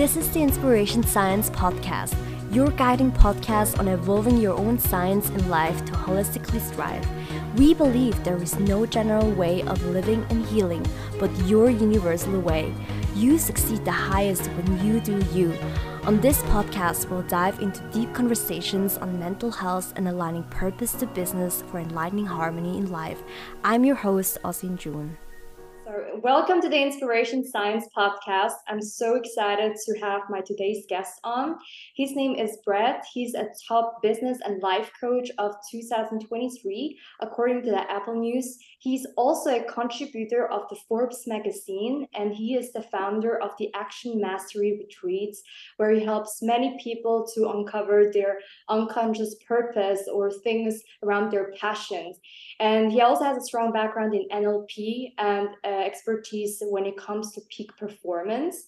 This is the Inspiration Science Podcast, your guiding podcast on evolving your own science in life to holistically strive. We believe there is no general way of living and healing, but your universal way. You succeed the highest when you do you. On this podcast, we'll dive into deep conversations on mental health and aligning purpose to business for enlightening harmony in life. I'm your host, Ozzin Jun. So, welcome to the Inspiration Science Podcast. I'm so excited to have my today's guest on. His name is Brett. He's a top business and life coach of 2023, according to the Apple News. He's also a contributor of the Forbes magazine, and he is the founder of the Action Mastery Retreats, where he helps many people to uncover their unconscious purpose or things around their passions. And he also has a strong background in NLP and uh, expertise when it comes to peak performance.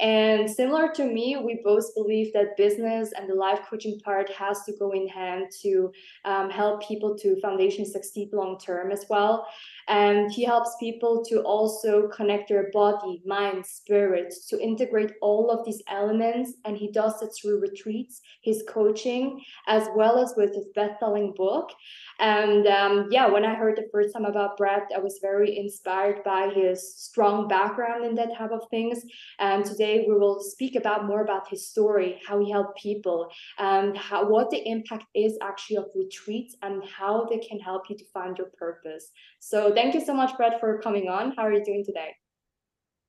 And similar to me, we both believe that business and the life coaching part has to go in hand to um, help people to foundation succeed long term as well. And he helps people to also connect their body, mind, spirit, to integrate all of these elements. And he does it through retreats, his coaching, as well as with his best-selling book. And um, yeah, when I heard the first time about Brett, I was very inspired by his strong background in that type of things. And today we will speak about more about his story, how he helped people, and how what the impact is actually of retreats and how they can help you to find your purpose. So thank you so much, Brett, for coming on. How are you doing today?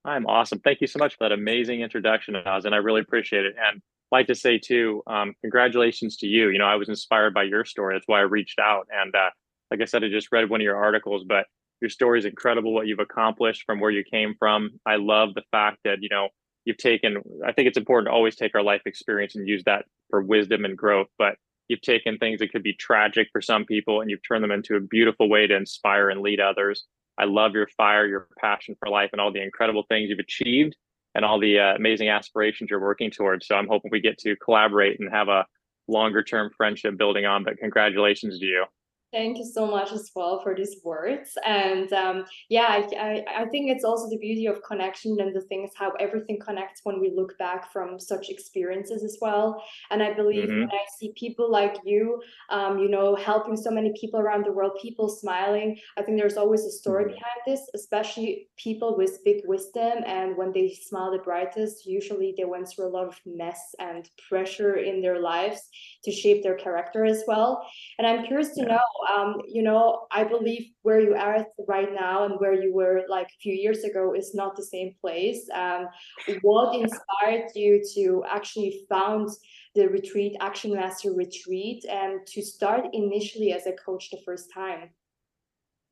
I'm awesome. Thank you so much for that amazing introduction, Oz, and I really appreciate it. And like to say too, um, congratulations to you. You know, I was inspired by your story. That's why I reached out. And uh, like I said, I just read one of your articles, but your story is incredible. What you've accomplished from where you came from. I love the fact that you know you've taken. I think it's important to always take our life experience and use that for wisdom and growth. But you've taken things that could be tragic for some people and you've turned them into a beautiful way to inspire and lead others. I love your fire, your passion for life, and all the incredible things you've achieved and all the uh, amazing aspirations you're working towards. So I'm hoping we get to collaborate and have a longer term friendship building on. But congratulations to you. Thank you so much as well for these words. And um, yeah, I, I, I, think it's also the beauty of connection and the things how everything connects when we look back from such experiences as well. And I believe mm-hmm. when I see people like you, um, you know, helping so many people around the world, people smiling, I think there's always a story mm-hmm. behind this, especially people with big wisdom. And when they smile the brightest, usually they went through a lot of mess and pressure in their lives to shape their character as well. And I'm curious to yeah. know um, you know, I believe where you are right now and where you were like a few years ago is not the same place. Um, what inspired you to actually found the retreat, Action Master Retreat, and to start initially as a coach the first time?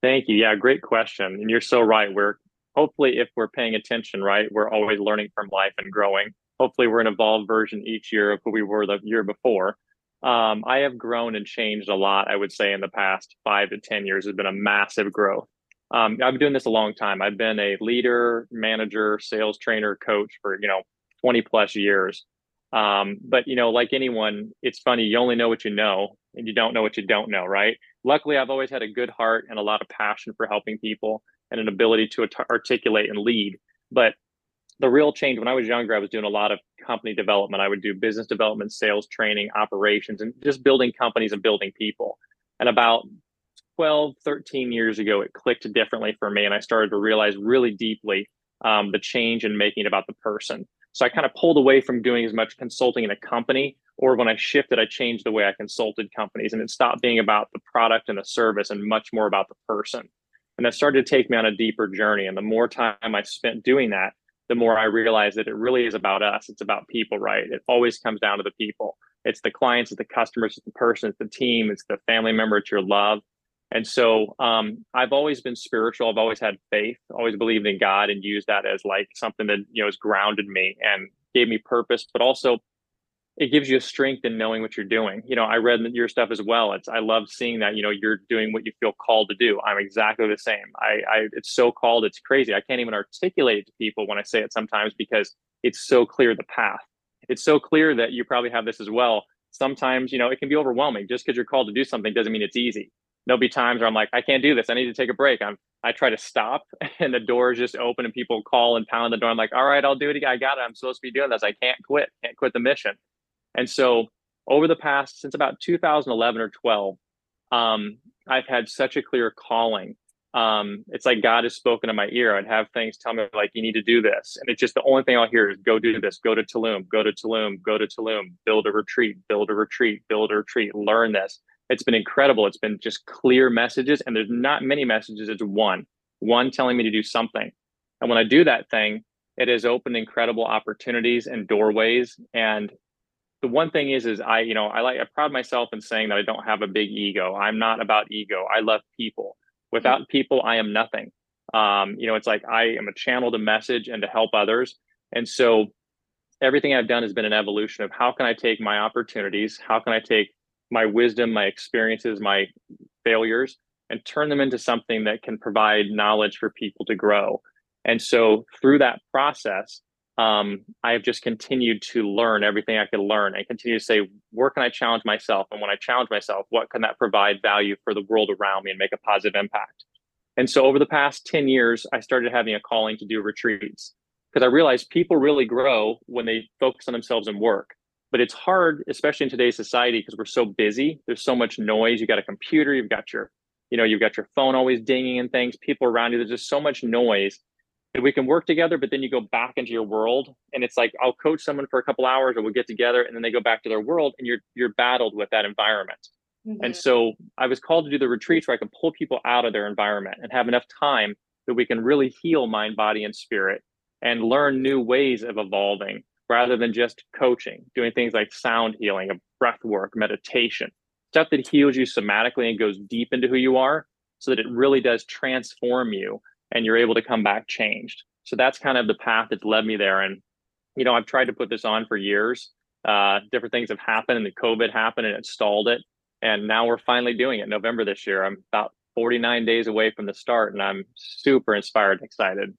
Thank you. Yeah, great question. And you're so right. We're hopefully, if we're paying attention, right, we're always learning from life and growing. Hopefully, we're an evolved version each year of who we were the year before um, I have grown and changed a lot. I would say in the past five to ten years has been a massive growth. Um, I've been doing this a long time. I've been a leader, manager, sales trainer, coach for you know 20 plus years. Um, but you know, like anyone, it's funny. You only know what you know, and you don't know what you don't know, right? Luckily, I've always had a good heart and a lot of passion for helping people and an ability to articulate and lead. But the real change when I was younger, I was doing a lot of company development. I would do business development, sales training, operations, and just building companies and building people. And about 12, 13 years ago, it clicked differently for me. And I started to realize really deeply um, the change in making about the person. So I kind of pulled away from doing as much consulting in a company, or when I shifted, I changed the way I consulted companies and it stopped being about the product and the service and much more about the person. And that started to take me on a deeper journey. And the more time I spent doing that, the more I realize that it really is about us. It's about people, right? It always comes down to the people. It's the clients, it's the customers, it's the person, it's the team, it's the family member, it's your love. And so um, I've always been spiritual. I've always had faith, always believed in God and used that as like something that, you know, has grounded me and gave me purpose, but also it gives you a strength in knowing what you're doing. You know, I read your stuff as well. It's I love seeing that, you know, you're doing what you feel called to do. I'm exactly the same. I, I it's so called, it's crazy. I can't even articulate it to people when I say it sometimes because it's so clear the path. It's so clear that you probably have this as well. Sometimes, you know, it can be overwhelming. Just because you're called to do something doesn't mean it's easy. there'll be times where I'm like, I can't do this. I need to take a break. I'm I try to stop and the door is just open and people call and pound the door. I'm like, all right, I'll do it again. I got it. I'm supposed to be doing this. I can't quit. Can't quit the mission. And so over the past since about 2011 or 12, um, I've had such a clear calling. Um, it's like God has spoken in my ear. I'd have things tell me like, you need to do this. And it's just the only thing I'll hear is go do this, go to Tulum, go to Tulum, go to Tulum, build a retreat, build a retreat, build a retreat, learn this it's been incredible. It's been just clear messages, and there's not many messages. It's one, one telling me to do something. And when I do that thing, it has opened incredible opportunities and doorways. And the one thing is, is I, you know, I like I pride myself in saying that I don't have a big ego. I'm not about ego. I love people. Without mm-hmm. people, I am nothing. Um, you know, it's like I am a channel to message and to help others. And so everything I've done has been an evolution of how can I take my opportunities? How can I take my wisdom, my experiences, my failures, and turn them into something that can provide knowledge for people to grow. And so through that process, um, I have just continued to learn everything I could learn and continue to say, where can I challenge myself? And when I challenge myself, what can that provide value for the world around me and make a positive impact? And so over the past 10 years, I started having a calling to do retreats because I realized people really grow when they focus on themselves and work. But it's hard especially in today's society because we're so busy. There's so much noise. You've got a computer you've got your you know you've got your phone always dinging and things. People around you there's just so much noise we can work together but then you go back into your world and it's like i'll coach someone for a couple hours or we'll get together and then they go back to their world and you're you're battled with that environment mm-hmm. and so i was called to do the retreats where i can pull people out of their environment and have enough time that we can really heal mind body and spirit and learn new ways of evolving rather than just coaching, doing things like sound healing, breath work, meditation, stuff that heals you somatically and goes deep into who you are so that it really does transform you and you're able to come back changed. So that's kind of the path that's led me there. And, you know, I've tried to put this on for years. Uh, different things have happened and the COVID happened and it stalled it. And now we're finally doing it November this year. I'm about 49 days away from the start and I'm super inspired and excited.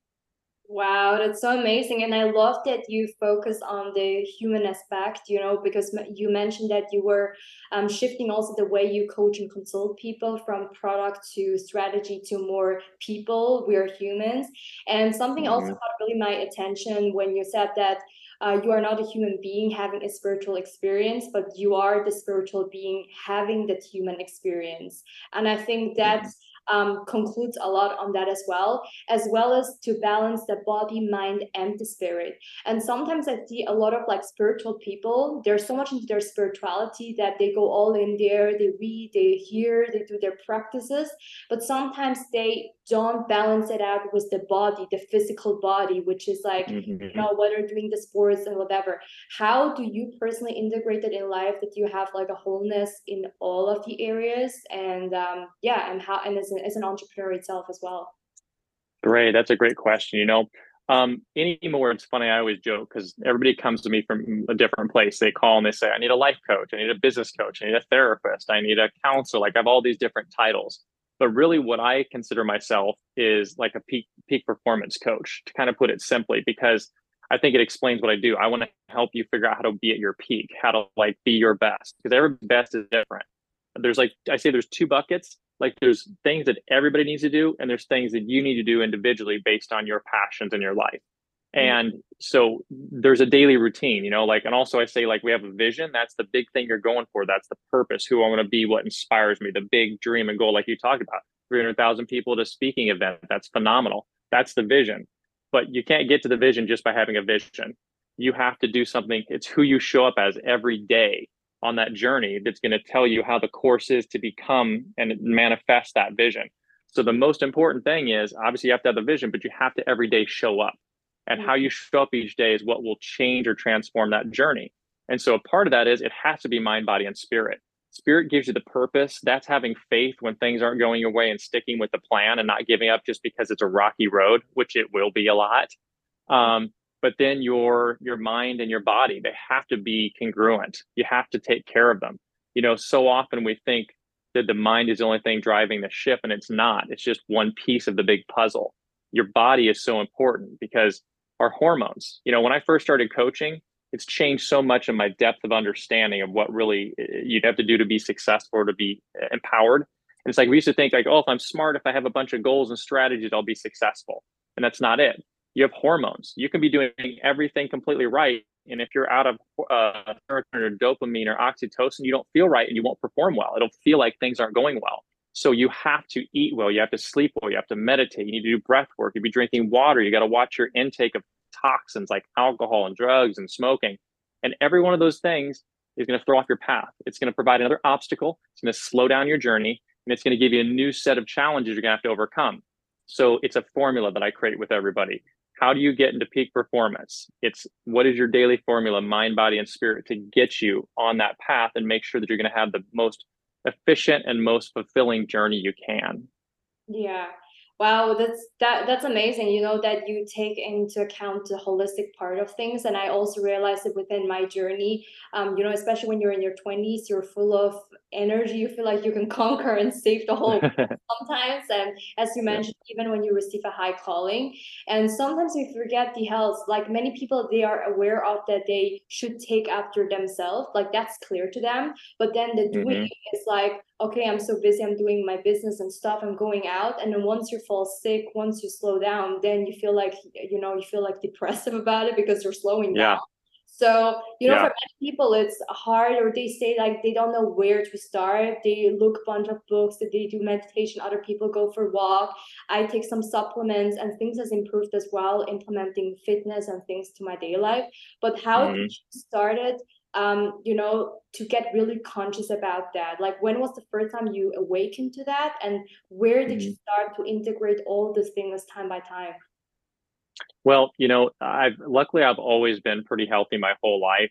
Wow, that's so amazing. And I love that you focus on the human aspect, you know, because you mentioned that you were um, shifting also the way you coach and consult people from product to strategy to more people. We're humans. And something mm-hmm. also caught really my attention when you said that uh, you are not a human being having a spiritual experience, but you are the spiritual being having that human experience. And I think that's. Mm-hmm um, concludes a lot on that as well, as well as to balance the body, mind, and the spirit. And sometimes I see a lot of like spiritual people, they're so much into their spirituality that they go all in there, they read, they hear, they do their practices, but sometimes they don't balance it out with the body, the physical body, which is like, mm-hmm. you know, whether doing the sports and whatever. How do you personally integrate it in life that you have like a wholeness in all of the areas? And um, yeah, and how, and as an, as an entrepreneur itself as well? Great. That's a great question. You know, um, anymore, it's funny. I always joke because everybody comes to me from a different place. They call and they say, I need a life coach. I need a business coach. I need a therapist. I need a counselor. Like I have all these different titles but really what i consider myself is like a peak peak performance coach to kind of put it simply because i think it explains what i do. I want to help you figure out how to be at your peak how to like be your best because every best is different. There's like i say there's two buckets. Like there's things that everybody needs to do and there's things that you need to do individually based on your passions in your life. Mm-hmm. and so there's a daily routine you know like and also i say like we have a vision that's the big thing you're going for that's the purpose who i want to be what inspires me the big dream and goal like you talked about 300000 people at a speaking event that's phenomenal that's the vision. But you can't get to the vision just by having a vision. You have to do something it's who you show up as every day on that journey that's going to tell you how the course is to become and manifest that vision. So the most important thing is obviously you have to have the vision but you have to every day show up and how you show up each day is what will change or transform that journey. And so a part of that is it has to be mind, body, and spirit. Spirit gives you the purpose. That's having faith when things aren't going your way and sticking with the plan and not giving up just because it's a rocky road, which it will be a lot. Um, but then your your mind and your body, they have to be congruent. You have to take care of them. You know, so often we think that the mind is the only thing driving the ship, and it's not. It's just one piece of the big puzzle. Your body is so important because are hormones. You know, when I first started coaching, it's changed so much in my depth of understanding of what really eh, you'd have to do to be successful or to be eh, empowered. And it's like we used to think like, oh, if I'm smart, if I have a bunch of goals and strategies, I'll be successful. And that's not it. You have hormones. You can be doing everything completely right. And if you're out of uh, serotonin or dopamine or oxytocin, you don't feel right and you won't perform well. It'll feel like things aren't going well. So you have to eat well. You have to sleep well. You have to meditate. You need to do breath work. You be drinking water. You got to watch your intake of toxins like alcohol and drugs and smoking. And every one of those things is going to throw off your path. It's going to provide another obstacle. It's going to slow down your journey and it's going to give you a new set of challenges you're going to have to overcome. So it's a formula that I create with everybody. How do you get into peak performance? It's what is your daily formula, mind, body, and spirit to get you on that path and make sure that you're going to have the most efficient and most fulfilling journey you can. Yeah. Wow, that's that that's amazing. You know that you take into account the holistic part of things, and I also realized that within my journey, um, you know, especially when you're in your twenties, you're full of energy. You feel like you can conquer and save the whole sometimes. And as you mentioned, yeah. even when you receive a high calling, and sometimes we forget the health. Like many people, they are aware of that they should take after themselves. Like that's clear to them, but then the doing mm-hmm. is like okay, I'm so busy, I'm doing my business and stuff, I'm going out. And then once you fall sick, once you slow down, then you feel like, you know, you feel like depressive about it because you're slowing yeah. down. So, you know, yeah. for many people, it's hard, or they say like they don't know where to start. They look a bunch of books, they do meditation, other people go for a walk. I take some supplements, and things has improved as well, implementing fitness and things to my daily life. But how mm-hmm. did you started um, you know, to get really conscious about that? Like, when was the first time you awakened to that, and where did mm-hmm. you start to integrate all these things time by time? Well, you know, I've luckily I've always been pretty healthy my whole life.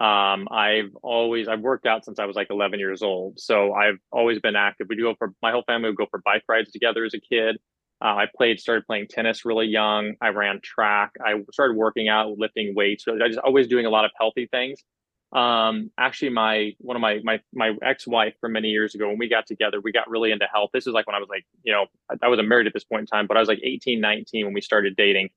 Um, I've always I've worked out since I was like 11 years old, so I've always been active. We do go for my whole family would go for bike rides together as a kid. Uh, I played, started playing tennis really young. I ran track. I started working out, lifting weights. So I just always doing a lot of healthy things um actually my one of my my my ex-wife from many years ago when we got together we got really into health. This is like when i was like you know i, I wasn't married at this point in time but i was like 18 19 when we started dating.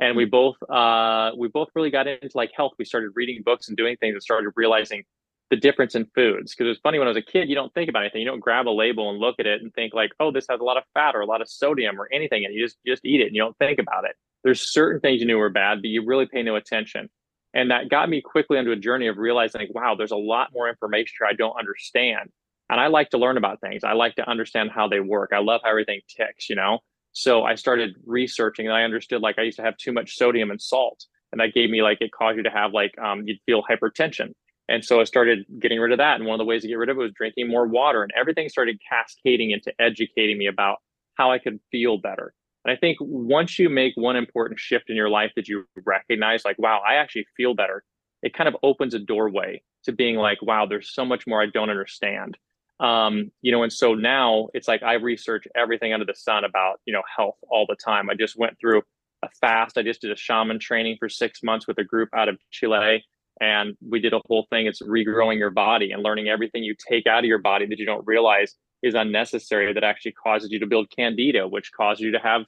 And we both uh we both really got into like health. We started reading books and doing things and started realizing the difference in foods. Because it was funny when i was a kid you don't think about anything. You don't grab a label and look at it and think like oh this has a lot of fat or a lot of sodium or anything and you just you just eat it and you don't think about it. There's certain things you knew were bad but you really pay no attention and that got me quickly into a journey of realizing, wow, there's a lot more information here I don't understand. And I like to learn about things. I like to understand how they work. I love how everything ticks, you know? So I started researching and I understood like I used to have too much sodium and salt. And that gave me like, it caused you to have like, um, you'd feel hypertension. And so I started getting rid of that. And one of the ways to get rid of it was drinking more water. And everything started cascading into educating me about how I could feel better. And I think once you make one important shift in your life that you recognize, like, wow, I actually feel better, it kind of opens a doorway to being like, wow, there's so much more I don't understand. Um, you know, and so now it's like I research everything under the sun about, you know, health all the time. I just went through a fast. I just did a shaman training for six months with a group out of Chile. And we did a whole thing. It's regrowing your body and learning everything you take out of your body that you don't realize is unnecessary that actually causes you to build candida, which causes you to have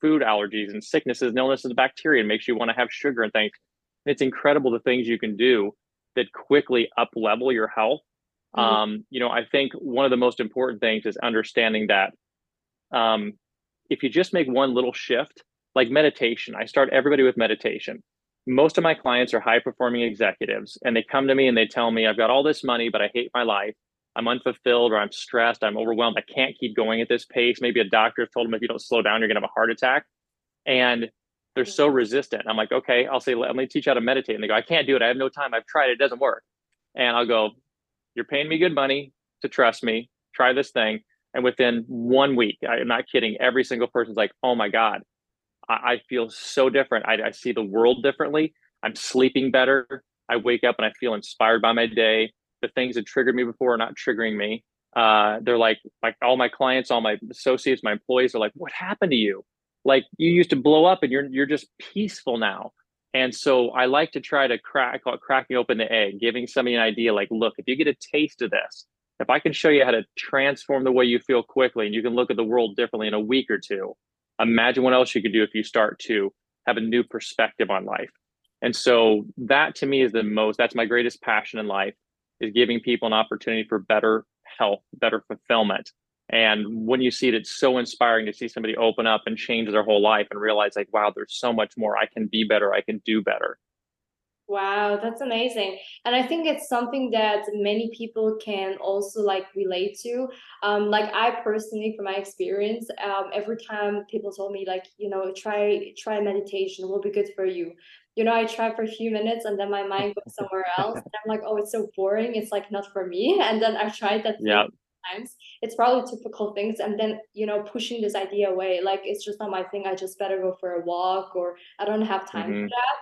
food allergies and sicknesses and illnesses and bacteria and makes you want to have sugar and things. It's incredible the things you can do that quickly up level your health. Mm-hmm. Um, you know, I think one of the most important things is understanding that um, if you just make one little shift, like meditation, I start everybody with meditation. Most of my clients are high performing executives and they come to me and they tell me, I've got all this money, but I hate my life. I'm unfulfilled or I'm stressed, I'm overwhelmed, I can't keep going at this pace. Maybe a doctor told them if you don't slow down, you're gonna have a heart attack. And they're so mm-hmm. resistant. I'm like, okay, I'll say, let me teach you how to meditate. And they go, I can't do it. I have no time. I've tried it. It doesn't work. And I'll go, you're paying me good money to trust me. Try this thing. And within one week, I'm not kidding, every single person's like, oh my God, I, I feel so different. I, I see the world differently. I'm sleeping better. I wake up and I feel inspired by my day the things that triggered me before are not triggering me. Uh, they're like, like all my clients, all my associates, my employees are like, what happened to you? Like you used to blow up and you're, you're just peaceful now. And so I like to try to crack, cracking open the egg, giving somebody an idea like, look, if you get a taste of this, if I can show you how to transform the way you feel quickly and you can look at the world differently in a week or two, imagine what else you could do if you start to have a new perspective on life. And so that to me is the most, that's my greatest passion in life is giving people an opportunity for better health, better fulfillment. And when you see it, it's so inspiring to see somebody open up and change their whole life and realize, like, wow, there's so much more. I can be better. I can do better. Wow, that's amazing. And I think it's something that many people can also like relate to. Um, like I personally, from my experience, um, every time people told me like, you know, try try meditation will be good for you. You know, I try for a few minutes and then my mind goes somewhere else. And I'm like, oh, it's so boring. It's like not for me. And then I've tried that Yeah. times. It's probably typical things. And then, you know, pushing this idea away, like it's just not my thing. I just better go for a walk or I don't have time for hmm that.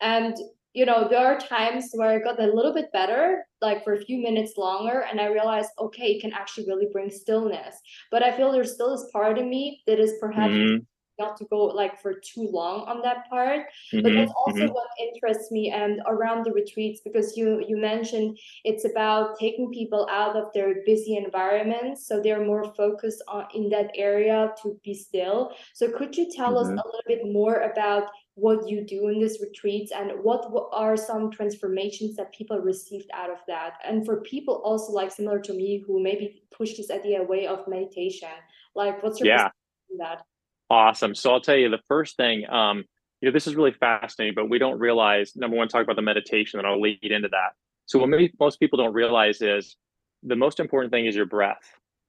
And you know, there are times where I got a little bit better, like for a few minutes longer, and I realized, okay, it can actually really bring stillness. But I feel there's still this part of me that is perhaps hmm not to go like for too long on that part. But hmm that's also hmm what interests me and around the retreats because you you mentioned it's about taking people out of their busy environments so they're more focused on in that area to be still. So could you tell us hmm a little bit more about what you do in these retreats and what w- are some transformations that people received out of that? And for people also like similar to me who maybe push this idea away of meditation, like what's your Yeah. that? Awesome. So I'll tell you the first thing, um, you know, this is really fascinating, but we don't realize, number one, talk about the meditation, and I'll lead into that. So what maybe most people don't realize is the most important thing is your breath.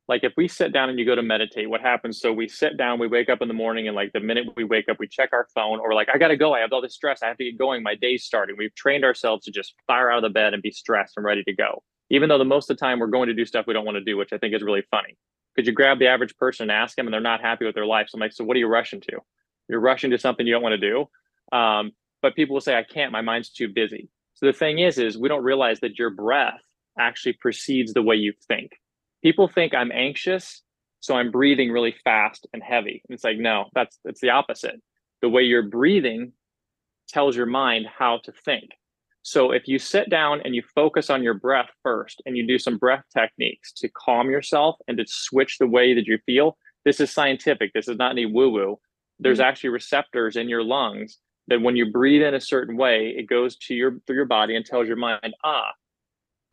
Like if we sit down and you go to meditate, what happens? So we sit down, we wake up in the morning, and like the minute we wake up, we check our phone, or like, I gotta go, I have all this stress, I have to get going, my day's starting. We've trained ourselves to just fire out of the bed and be stressed and ready to go. Even though the most of the time we're going to do stuff we don't want to do, which I think is really funny. Could you grab the average person and ask them and they're not happy with their life? So I'm like, so what are you rushing to? You're rushing to something you don't want to do. Um, but people will say, I can't, my mind's too busy. So the thing is, is we don't realize that your breath actually precedes the way you think. People think I'm anxious, so I'm breathing really fast and heavy. And it's like, no, that's it's the opposite. The way you're breathing tells your mind how to think. So if you sit down and you focus on your breath first and you do some breath techniques to calm yourself and to switch the way that you feel, this is scientific. This is not any woo woo. There's actually receptors in your lungs that when you breathe in a certain way, it goes to your through your body and tells your mind, ah,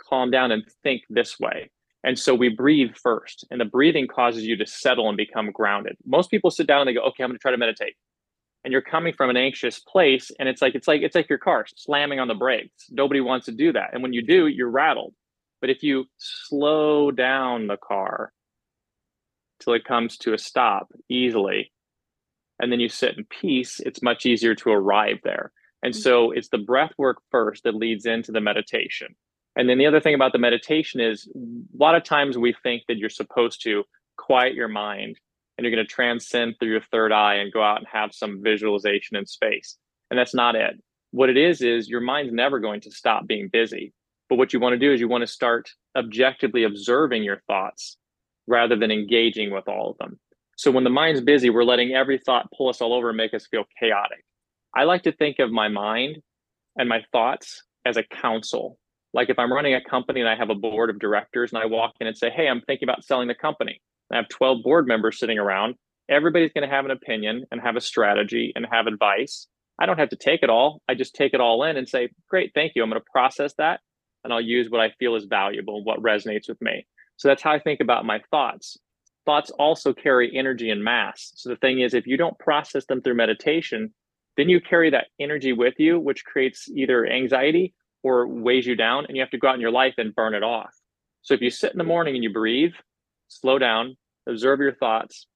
calm down and think this way. And so we breathe first, and the breathing causes you to settle and become grounded. Most people sit down and they go, okay, I'm going to try to meditate and you're coming from an anxious place and it's like it's like it's like your car slamming on the brakes. Nobody wants to do that. And when you do you're rattled. But if you slow down the car till it comes to a stop easily and then you sit in peace it's much easier to arrive there. And so mm-hmm. it's the breath work first that leads into the meditation. And then the other thing about the meditation is a lot of times we think that you're supposed to quiet your mind and you're going to transcend through your third eye and go out and have some visualization in space. And that's not it. What it is, is your mind's never going to stop being busy. But what you want to do is you want to start objectively observing your thoughts rather than engaging with all of them. So when the mind's busy, we're letting every thought pull us all over and make us feel chaotic. I like to think of my mind and my thoughts as a council. Like if I'm running a company and I have a board of directors and I walk in and say, Hey, I'm thinking about selling the company I have 12 board members sitting around. Everybody's going to have an opinion and have a strategy and have advice. I don't have to take it all. I just take it all in and say, great, thank you. I'm going to process that and I'll use what I feel is valuable, what resonates with me. So that's how I think about my thoughts. Thoughts also carry energy and mass. So the thing is, if you don't process them through meditation, then you carry that energy with you, which creates either anxiety or weighs you down, and you have to go out in your life and burn it off. So if you sit in the morning and you breathe, slow down, observe your thoughts,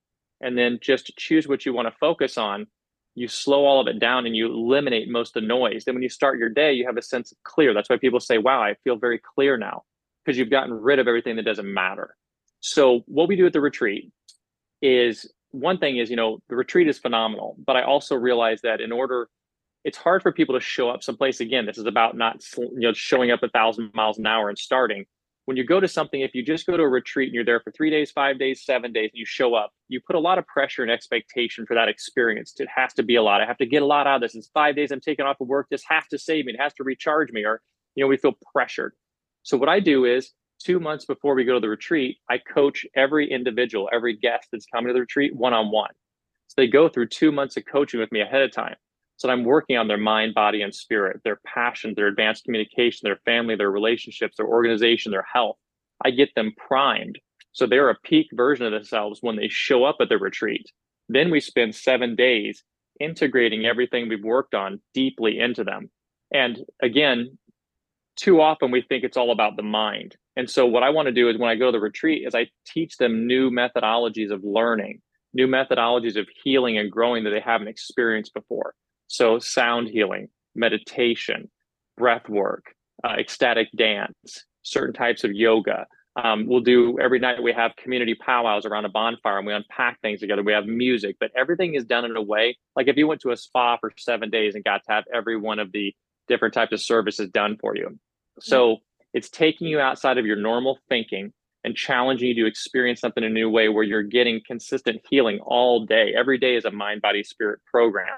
and then just choose what you want to focus on. You slow all of it down and you eliminate most of the noise. Then when you start your day, you have a sense of clear. That's why people say, wow, I feel very clear now because you've gotten rid of everything that doesn't matter. So what we do at the retreat is one thing is, you know, the retreat is phenomenal, but I also realize that in order it's hard for people to show up someplace again. This is about not you know showing up a thousand miles an hour and starting when you go to something, if you just go to a retreat and you're there for three days, five days, seven days, and you show up, you put a lot of pressure and expectation for that experience. It has to be a lot. I have to get a lot out of this. It's five days I'm taking off of work. This has to save me. It has to recharge me. Or, you know, we feel pressured. So what I do is two months before we go to the retreat, I coach every individual, every guest that's coming to the retreat one on one. So they go through two months of coaching with me ahead of time. So I'm working on their mind, body, and spirit, their passion, their advanced communication, their family, their relationships, their organization, their health. I get them primed So they're a peak version of themselves when they show up at the retreat. Then we spend seven days integrating everything we've worked on deeply into them. And again, too often we think it's all about the mind. And so what I want to do is when I go to the retreat is I teach them new methodologies of learning, new methodologies of healing and growing that they haven't experienced before. So sound healing, meditation, breath work, uh, ecstatic dance, certain types of yoga. Um, we'll do every night we have community powwows around a bonfire and we unpack things together. We have music, but everything is done in a way like if you went to a spa for seven days and got to have every one of the different types of services done for you. So mm-hmm. it's taking you outside of your normal thinking and challenging you to experience something in a new way where you're getting consistent healing all day. Every day is a mind, body, spirit program.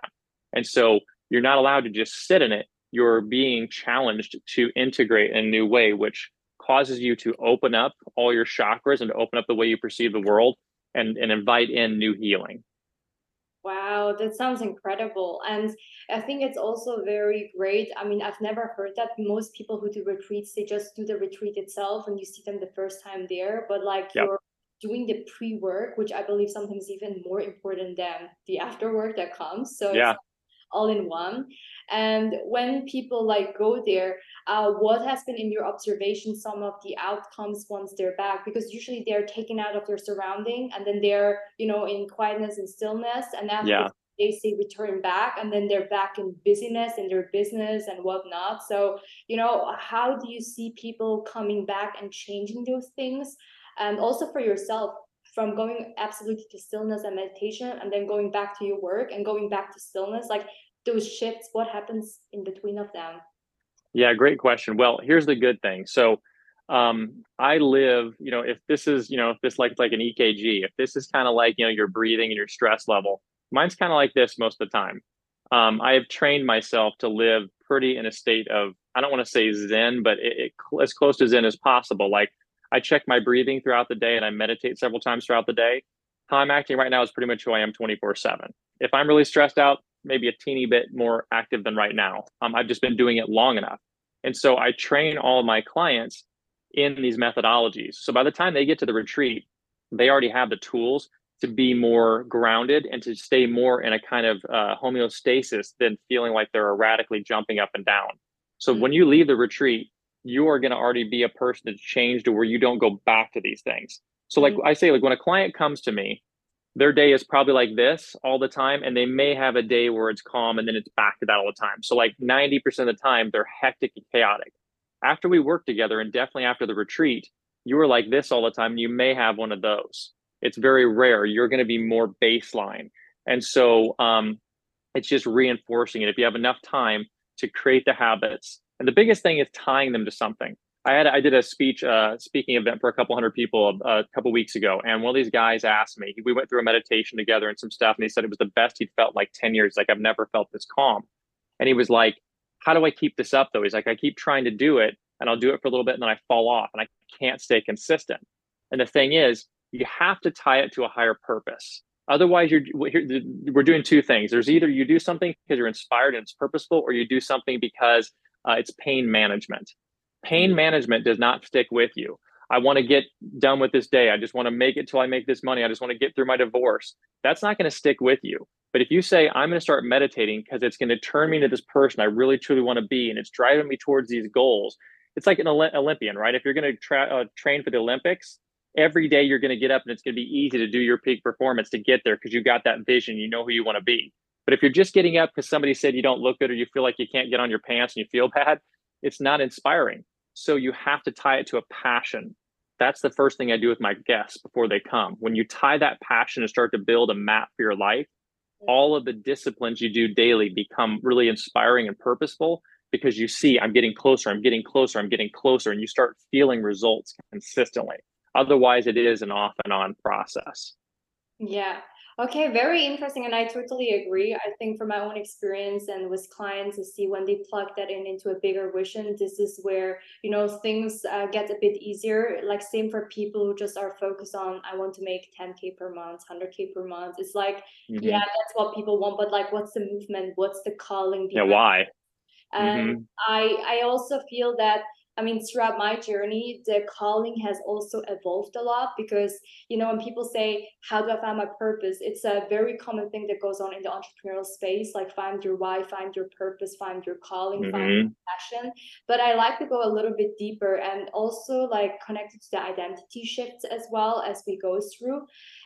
And so you're not allowed to just sit in it. You're being challenged to integrate in a new way, which causes you to open up all your chakras and to open up the way you perceive the world and, and invite in new healing. Wow, that sounds incredible. And I think it's also very great. I mean, I've never heard that most people who do retreats, they just do the retreat itself and you see them the first time there. But like yep. you're doing the pre work, which I believe sometimes even more important than the after work that comes. So yeah all in one. And when people like go there uh, what has been in your observation some of the outcomes once they're back? Because usually they're taken out of their surrounding and then they're you know in quietness and stillness and after yeah. they say return back and then they're back in busyness in their business and whatnot. So you know how do you see people coming back and changing those things? And also for yourself from going absolutely to stillness and meditation and then going back to your work and going back to stillness like those shifts what happens in between of them yeah great question well here's the good thing so um, I live, you know, if this is, you know, if this like like an EKG, if this is kind of like, you know, your breathing and your stress level, mine's kind of like this most of the time. Um, I have trained myself to live pretty in a state of, I don't want to say Zen, but it, it, as close to Zen as possible. Like I check my breathing throughout the day and I meditate several times throughout the day. How I'm acting right now is pretty much who I am 24 7. If I'm really stressed out, maybe a teeny bit more active than right now. Um, I've just been doing it long enough. And so I train all of my clients in these methodologies. So by the time they get to the retreat, they already have the tools to be more grounded and to stay more in a kind of uh, homeostasis than feeling like they're erratically jumping up and down. So mm-hmm. when you leave the retreat, you are going to already be a person that's changed to where you don't go back to these things. So like. I say, like when a client comes to me, their day is probably like this all the time, and they may have a day where it's calm and then it's back to that all the time. So like 90% of the time, they're hectic and chaotic. After we work together, and definitely after the retreat, you are like this all the time. You may have one of those. It's very rare. You're going to be more baseline. And so um, it's just reinforcing it. If you have enough time to create the habits, and the biggest thing is tying them to something. I had I did a speech uh, speaking event for a couple hundred people a, a couple weeks ago, and one of these guys asked me. We went through a meditation together and some stuff, and he said it was the best he'd felt like ten years. Like I've never felt this calm, and he was like, "How do I keep this up though?" He's like, "I keep trying to do it, and I'll do it for a little bit, and then I fall off, and I can't stay consistent." And the thing is, you have to tie it to a higher purpose. Otherwise, you're we're doing two things. There's either you do something because you're inspired and it's purposeful, or you do something because uh, it's pain management. Pain management does not stick with you. I want to get done with this day. I just want to make it till I make this money. I just want to get through my divorce. That's not going to stick with you. But if you say, I'm going to start meditating because it's going to turn me into this person I really truly want to be, and it's driving me towards these goals, it's like an Olympian, right? If you're going to tra- uh, train for the Olympics, every day you're going to get up and it's going to be easy to do your peak performance to get there because you got that vision, you know who you want to be. But if you're just getting up because somebody said you don't look good or you feel like you can't get on your pants and you feel bad, it's not inspiring. So you have to tie it to a passion. That's the first thing I do with my guests before they come. When you tie that passion and start to build a map for your life, all of the disciplines you do daily become really inspiring and purposeful because you see, I'm getting closer, I'm getting closer, I'm getting closer, and you start feeling results consistently. Otherwise, it is an off and on process. Yeah. Okay, very interesting. And I totally agree. I think from my own experience and with clients to see when they plug that in into a bigger vision, this is where, you know, things uh, get a bit easier. Like same for people who just are focused on, I want to make 10K per month, 100K per month. It's like, mm-hmm. yeah, that's what people want. But like, what's the movement? What's the calling? Yeah, why? And mm-hmm. I, I also feel that I mean, throughout my journey, the calling has also evolved a lot because, you know, when people say, How do I find my purpose? It's a very common thing that goes on in the entrepreneurial space like find your why, find your purpose, find your calling, mm-hmm. find your passion. But I like to go a little bit deeper and also like connected to the identity shifts as well as we go through.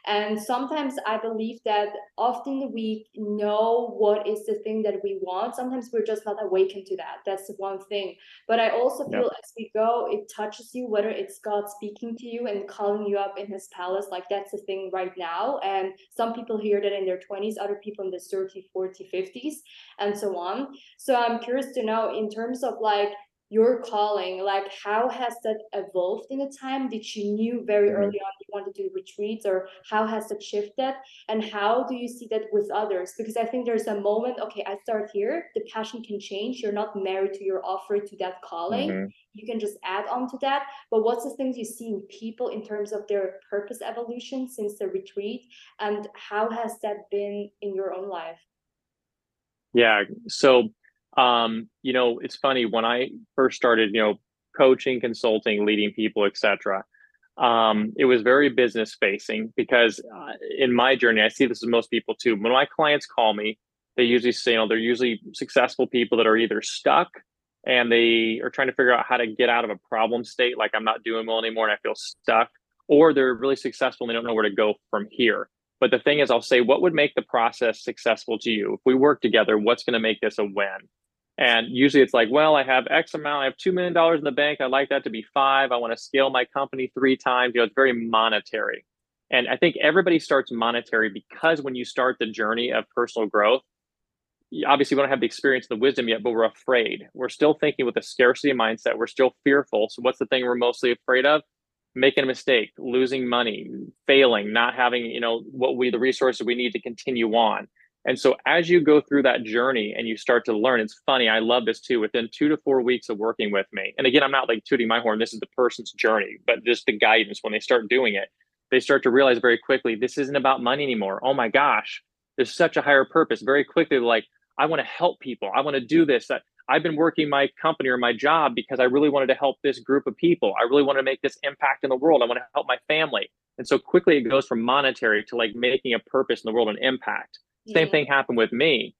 And sometimes I believe that often we know what is the thing that we want. Sometimes we're just not awakened to that. That's one thing. But I also feel as we go, it touches you, whether it's God speaking to you and calling you up in his palace, like that's the thing right now. And some people hear that in their 20s, other people in the 30, 40, 50s, and so on. So I'm curious to know in terms of like your calling like how has that evolved in the time? Did you knew very mm-hmm. early on you wanted to do retreats or how has that shifted? And how do you see that with others? Because i think there's a moment okay i start here the passion can change you're not married to your offer to that calling. Mm-hmm. you can just add on to that. But what's the things you see in people in terms of their purpose evolution since the retreat? And how has that been in your own life? Yeah so um, you know, it's funny when I first started, you know, coaching, consulting, leading people, etc. Um, it was very business facing because uh, in my journey, I see this with most people too. When my clients call me, they usually say, you know, they're usually successful people that are either stuck and they are trying to figure out how to get out of a problem state, like I'm not doing well anymore and I feel stuck, or they're really successful and they don't know where to go from here. But the thing is, I'll say, what would make the process successful to you? If we work together, what's going to make this a win? And usually it's like, well, I have X amount, I have $2 million in the bank. I'd like that to be five. I want to scale my company three times. You know, it's very monetary. And I think everybody starts monetary because when you start the journey of personal growth, obviously we don't have the experience the wisdom yet, but we're afraid. We're still thinking with a scarcity mindset. We're still fearful. So what's the thing we're mostly afraid of? Making a mistake, losing money, failing, not having, you know, what we the resources we need to continue on. And so as you go through that journey and you start to learn, it's funny. I love this too. Within two to four weeks of working with me, and again, I'm not like tooting my horn. This is the person's journey, but just the guidance when they start doing it, they start to realize very quickly this isn't about money anymore. Oh my gosh, there's such a higher purpose. Very quickly, like I want to help people. I want to do this. I've been working my company or my job because I really wanted to help this group of people. I really want to make this impact in the world. I want to help my family. And so quickly it goes from monetary to like making a purpose in the world and impact. Same thing happened with me.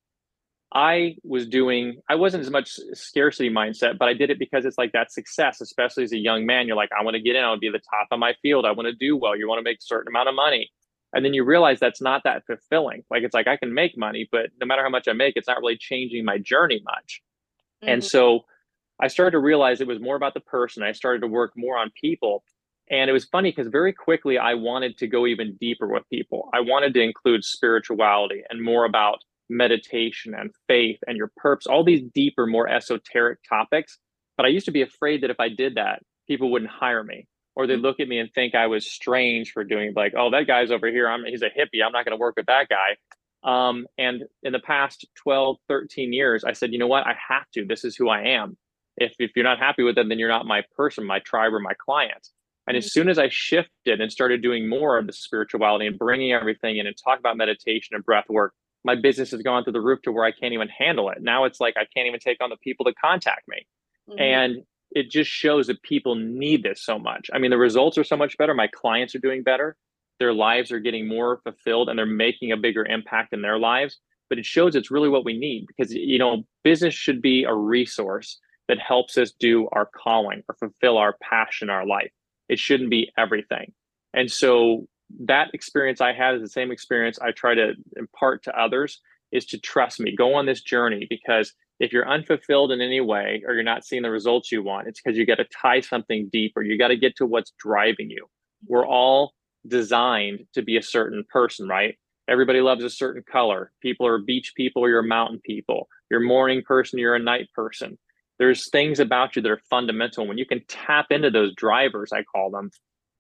I was doing, I wasn't as much scarcity mindset, but I did it because it's like that success, especially as a young man. You're like, I want to get in, I want to be the top of my field, I want to do well, you want to make a certain amount of money. And then you realize that's not that fulfilling. Like it's like I can make money, but no matter how much I make, it's not really changing my journey much. Mm-hmm. And so I started to realize it was more about the person. I started to work more on people. And it was funny because very quickly I wanted to go even deeper with people. I wanted to include spirituality and more about meditation and faith and your purpose, all these deeper, more esoteric topics. But I used to be afraid that if I did that, people wouldn't hire me or they'd look at me and think I was strange for doing like, oh, that guy's over here. I'm he's a hippie. I'm not going to work with that guy. Um, and in the past 12, 13 years, I said, you know what? I have to. This is who I am. If if you're not happy with it, then you're not my person, my tribe, or my client. And as mm-hmm. soon as I shifted and started doing more of the spirituality and bringing everything in and talk about meditation and breath work, my business has gone through the roof to where I can't even handle it. Now it's like I can't even take on the people to contact me. Mm-hmm. And it just shows that people need this so much. I mean, the results are so much better. My clients are doing better. Their lives are getting more fulfilled and they're making a bigger impact in their lives. But it shows it's really what we need because, you know, business should be a resource that helps us do our calling or fulfill our passion, our life it shouldn't be everything. And so that experience I had is the same experience I try to impart to others is to trust me, go on this journey because if you're unfulfilled in any way or you're not seeing the results you want, it's because you got to tie something deeper. You got to get to what's driving you. We're all designed to be a certain person, right? Everybody loves a certain color. People are beach people or you're mountain people. You're a morning person, you're a night person there's things about you that are fundamental. When you can tap into those drivers, I call them,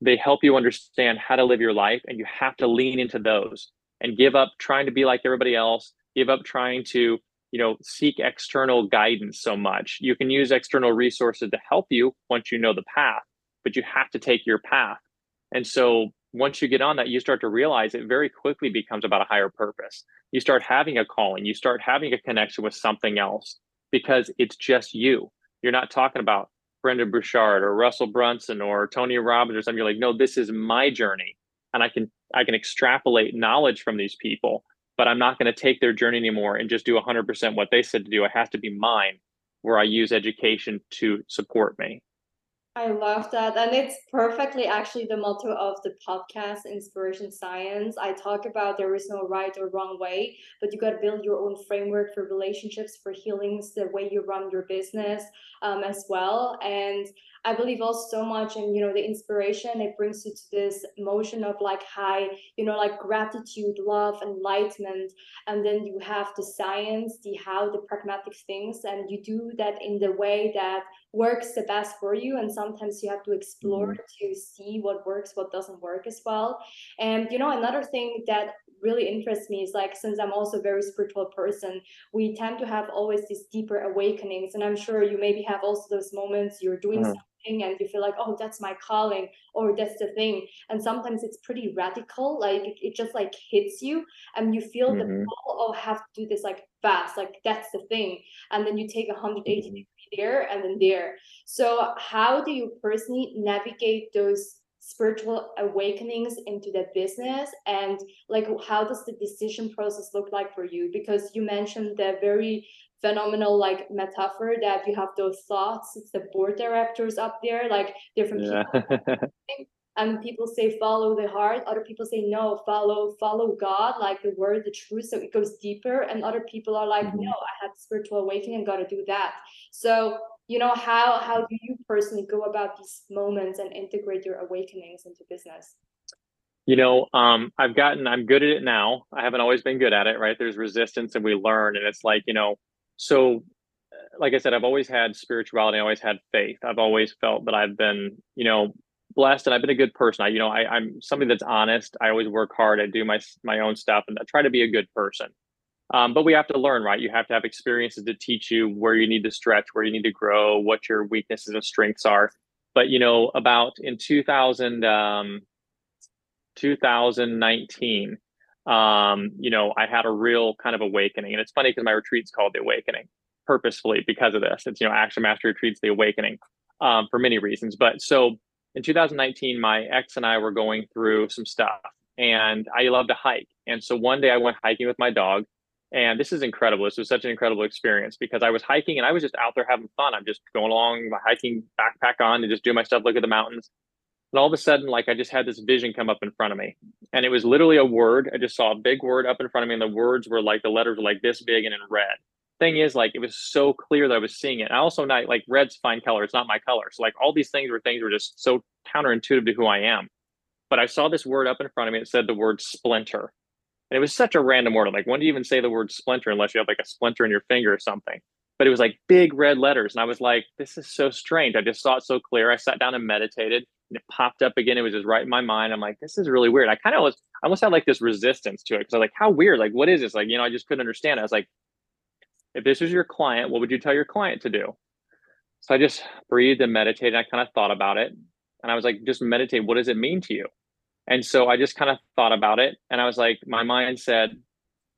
they help you understand how to live your life. And you have to lean into those and give up trying to be like everybody else, give up trying to, you know, seek external guidance so much. You can use external resources to help you once you know the path, but you have to take your path. And so once you get on that, you start to realize it very quickly becomes about a higher purpose. You start having a calling, you start having a connection with something else because it's just you. You're not talking about Brendon Burchard or Russell Brunson or Tony Robbins or something. You're like, no, this is my journey. And I can I can extrapolate knowledge from these people, but I'm not going to take their journey anymore and just do 100% what they said to do. It has to be mine where I use education to support me. I love that. And it's perfectly actually the motto of the podcast, Inspiration Science. I talk about there is no right or wrong way, but you got to build your own framework for relationships, for healings, the way you run your business um, as well. And I believe also so much in, you know, the inspiration, it brings you to this motion of like high, you know, like gratitude, love, enlightenment. And then you have the science, the how, the pragmatic things. And you do that in the way that works the best for you and sometimes you have to explore mm-hmm. to see what works what doesn't work as well and you know another thing that really interests me is like since i'm also a very spiritual person we tend to have always these deeper awakenings and i'm sure you maybe have also those moments you're doing mm-hmm. something and you feel like oh that's my calling or that's the thing and sometimes it's pretty radical like it, it just like hits you and you feel mm-hmm. the oh have to do this like fast like that's the thing and then you take 180 mm-hmm there and then there. So, how do you personally navigate those spiritual awakenings into the business and like how does the decision process look like for you because you mentioned the very phenomenal like metaphor that you have those thoughts it's the board directors up there like different yeah. people and people say follow the heart other people say no follow follow god like the word the truth so it goes deeper and other people are like mm-hmm. no i had spiritual awakening and got to do that so you know how how do you personally go about these moments and integrate your awakenings into business you know um, i've gotten i'm good at it now i haven't always been good at it right there's resistance and we learn and it's like you know so like i said i've always had spirituality i always had faith i've always felt that i've been you know blessed and I've been a good person. I, you know, I, I'm somebody that's honest. I always work hard. I do my my own stuff and I try to be a good person. Um, but we have to learn, right? You have to have experiences to teach you where you need to stretch, where you need to grow, what your weaknesses and strengths are. But you know, about in 2000, um, 2019, um, you know, I had a real kind of awakening, and it's funny because my retreat's called the Awakening purposefully because of this. It's you know, Action Mastery Retreats, the Awakening, um, for many reasons. But so in 2019, my ex and I were going through some stuff, and I love to hike. And so one day I went hiking with my dog, and this is incredible. This was such an incredible experience because I was hiking and I was just out there having fun. I'm just going along, my hiking backpack on, and just do my stuff, look at the mountains. And all of a sudden, like I just had this vision come up in front of me, and it was literally a word. I just saw a big word up in front of me, and the words were like the letters were like this big and in red thing is like it was so clear that I was seeing it. I also not like red's fine color. It's not my color. So like all these things were things were just so counterintuitive to who I am. But I saw this word up in front of me. It said the word splinter. And it was such a random word. like, when do you even say the word splinter unless you have like a splinter in your finger or something? But it was like big red letters. And I was like, this is so strange. I just saw it so clear. I sat down and meditated and it popped up again. It was just right in my mind. I'm like, this is really weird. I kind of was, I almost had like this resistance to it because I was like, how weird? Like, what is this? Like, you know, I just couldn't understand. It. I was like, if this was your client, what would you tell your client to do? So I just breathed and meditated. I kind of thought about it. And I was like, just meditate. What does it mean to you? And so I just kind of thought about it. And I was like, my mind said,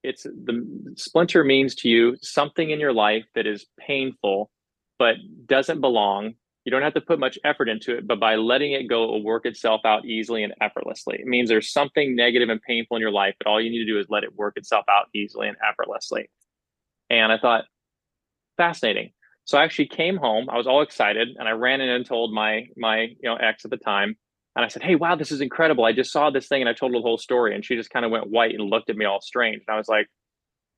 it's the splinter means to you something in your life that is painful, but doesn't belong. You don't have to put much effort into it, but by letting it go, it will work itself out easily and effortlessly. It means there's something negative and painful in your life, but all you need to do is let it work itself out easily and effortlessly. And I thought, fascinating. So I actually came home. I was all excited, and I ran in and told my my you know ex at the time, and I said, "Hey, wow, this is incredible! I just saw this thing, and I told her the whole story." And she just kind of went white and looked at me all strange. And I was like,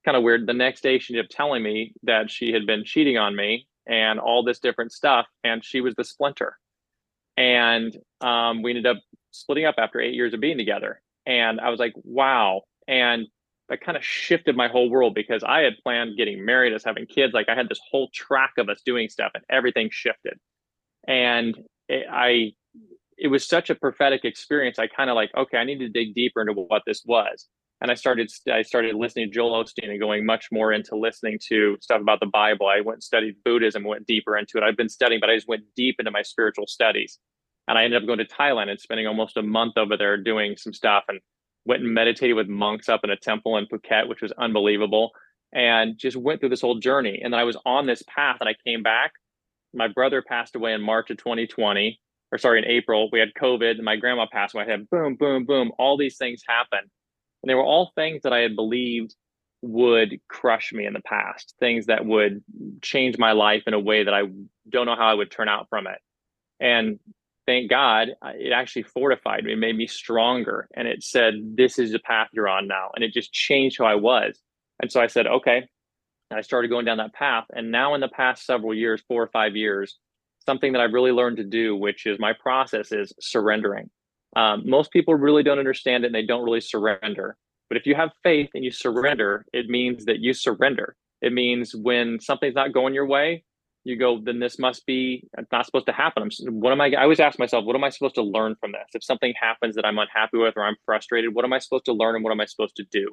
kind of weird. The next day, she ended up telling me that she had been cheating on me and all this different stuff, and she was the splinter. And um, we ended up splitting up after eight years of being together. And I was like, wow. And that kind of shifted my whole world because I had planned getting married, us having kids. Like I had this whole track of us doing stuff, and everything shifted. And it, I, it was such a prophetic experience. I kind of like, okay, I need to dig deeper into what this was. And I started, I started listening to Joel Osteen and going much more into listening to stuff about the Bible. I went and studied Buddhism, went deeper into it. I've been studying, but I just went deep into my spiritual studies. And I ended up going to Thailand and spending almost a month over there doing some stuff. And went and meditated with monks up in a temple in Phuket, which was unbelievable, and just went through this whole journey. And then I was on this path and I came back my brother passed away in March of 2020, or sorry, in April. We had COVID, my grandma passed away. I had boom, boom, boom. All these things happened. And they were all things that I had believed would crush me in the past, things that would change my life in a way that I don't know how I would turn out from it. And thank God, it actually fortified me, made me stronger. And it said, This is the path you're on now. And it just changed who I was. And so I said, Okay. And I started going down that path. And now, in the past several years, four or five years, something that I've really learned to do, which is my process, is surrendering. Um, most people really don't understand it and they don't really surrender. But if you have faith and you surrender, it means that you surrender. It means when something's not going your way, you go, then this must be not supposed to happen. I'm, what am I? I always ask myself, what am I supposed to learn from this? If something happens that I'm unhappy with or I'm frustrated, what am I supposed to learn and what am I supposed to do?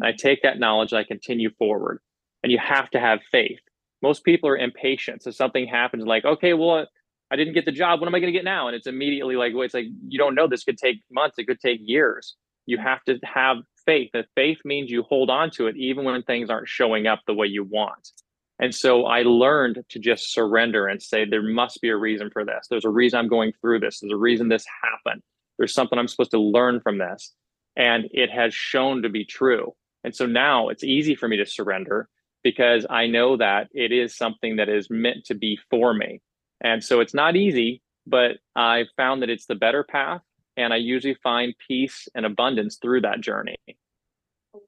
And I take that knowledge and I continue forward. And you have to have faith. Most people are impatient. So something happens, like, okay, well, I didn't get the job. What am I going to get now? And it's immediately like, well, it's like you don't know. This could take months. It could take years. You have to have faith. And faith means you hold on to it even when things aren't showing up the way you want. And so I learned to just surrender and say, there must be a reason for this. There's a reason I'm going through this. There's a reason this happened. There's something I'm supposed to learn from this. And it has shown to be true. And so now it's easy for me to surrender because I know that it is something that is meant to be for me. And so it's not easy, but I found that it's the better path and I usually find peace and abundance through that journey.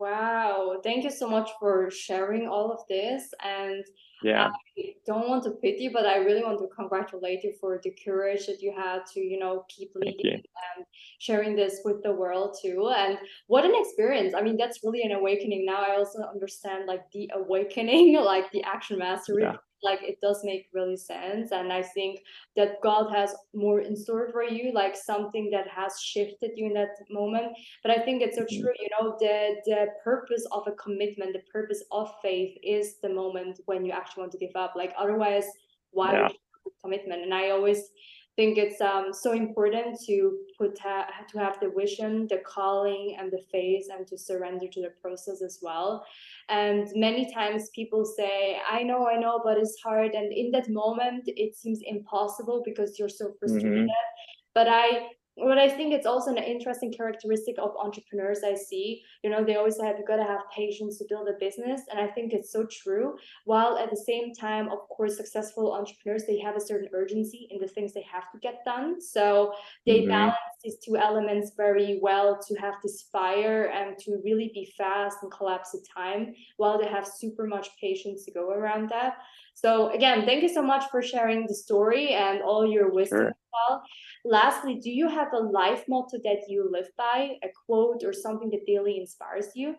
Wow, thank you so much for sharing all of this. And yeah, I don't want to pity, but I really want to congratulate you for the courage that you had to, you know, keep leading and sharing this with the world too. And what an experience! I mean, that's really an awakening. Now I also understand like the awakening, like the action mastery yeah like it does make really sense and i think that god has more in store for you like something that has shifted you in that moment but i think it's so mm-hmm. true you know the the purpose of a commitment the purpose of faith is the moment when you actually want to give up like otherwise why yeah. would you commitment and i always think it's um, so important to put to have the vision, the calling, and the faith, and to surrender to the process as well. And many times people say, "I know, I know, but it's hard." And in that moment, it seems impossible because you're so frustrated. Mm-hmm. But I what I think it's also an interesting characteristic of entrepreneurs I see. You know, they always say you got to have patience to build a business, and I think it's so true. While at the same time, of course, successful entrepreneurs they have a certain urgency in the things they have to get done. So they mm-hmm. balance these two elements very well to have this fire and to really be fast and collapse the time, while they have super much patience to go around that. So again, thank you so much for sharing the story and all your wisdom sure. as well. Lastly, do you have a life motto that you live by, a quote or something that daily inspires you?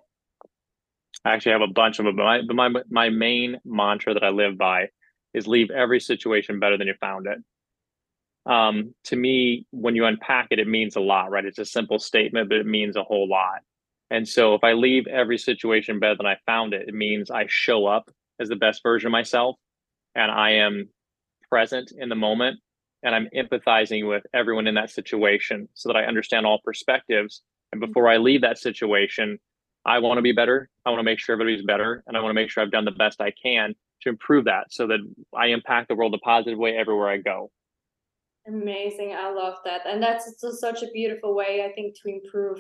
I actually have a bunch of them, but my, my, my main mantra that I live by is leave every situation better than you found it. Um, to me, when you unpack it, it means a lot, right? It's a simple statement, but it means a whole lot. And so if I leave every situation better than I found it, it means I show up as the best version of myself and I am present in the moment and I'm empathizing with everyone in that situation so that I understand all perspectives. And mm-hmm. before I leave that situation, I want to be better. I want to make sure everybody's better. And I want to make sure I've done the best I can to improve that so that I impact the world a positive way everywhere I go. Amazing. I love that. And that's such a beautiful way, I think, to improve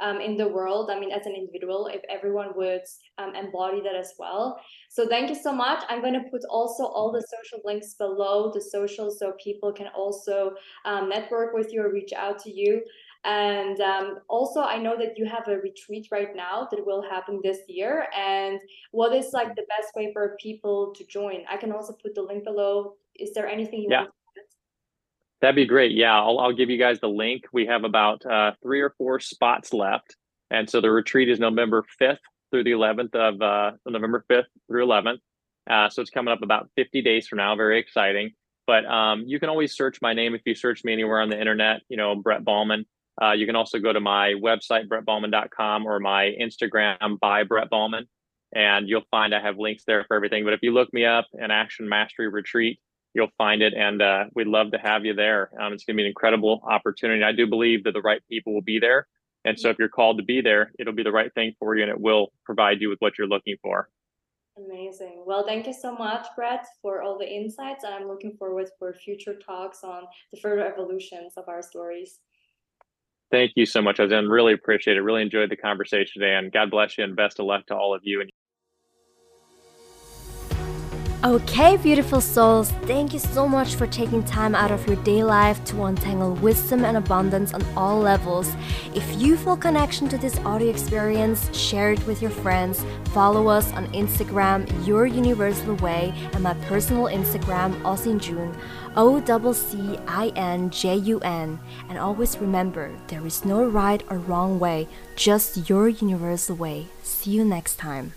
um, in the world. I mean, as an individual, if everyone would um, embody that as well. So thank you so much. I'm going to put also all the social links below the social so people can also um, network with you or reach out to you. And um, also, I know that you have a retreat right now that will happen this year. And what is like the best way for people to join? I can also put the link below. Is there anything you yeah. want That'd be great. Yeah, I'll, I'll give you guys the link. We have about uh, three or four spots left. And so the retreat is November 5th through the 11th of uh, November 5th through 11th. Uh, so it's coming up about 50 days from now. Very exciting. But um, you can always search my name if you search me anywhere on the internet, you know, Brett Baughman. Uh, you can also go to my website, brettbaughman.com, or my Instagram by Brett Baughman, and you'll find I have links there for everything. But if you look me up, an Action Mastery Retreat, you'll find it. And uh, we'd love to have you there. Um, it's going to be an incredible opportunity. I do believe that the right people will be there. And so if you're called to be there, it'll be the right thing for you and it will provide you with what you're looking for. Amazing. Well, thank you so much, Brett, for all the insights. I'm looking forward for future talks on the further evolutions of our stories. Thank you so much, Ozzin. Really appreciate it. Really enjoyed the conversation today, and God bless you, and best of luck to all of you. Okay, beautiful souls, thank you so much for taking time out of your day life to untangle wisdom and abundance on all levels. If you feel connection to this audio experience, share it with your friends. Follow us on Instagram, Your Universal Way, and my personal Instagram, Ozzinjun, O C I N J U N. And always remember, there is no right or wrong way, just your universal way. See you next time.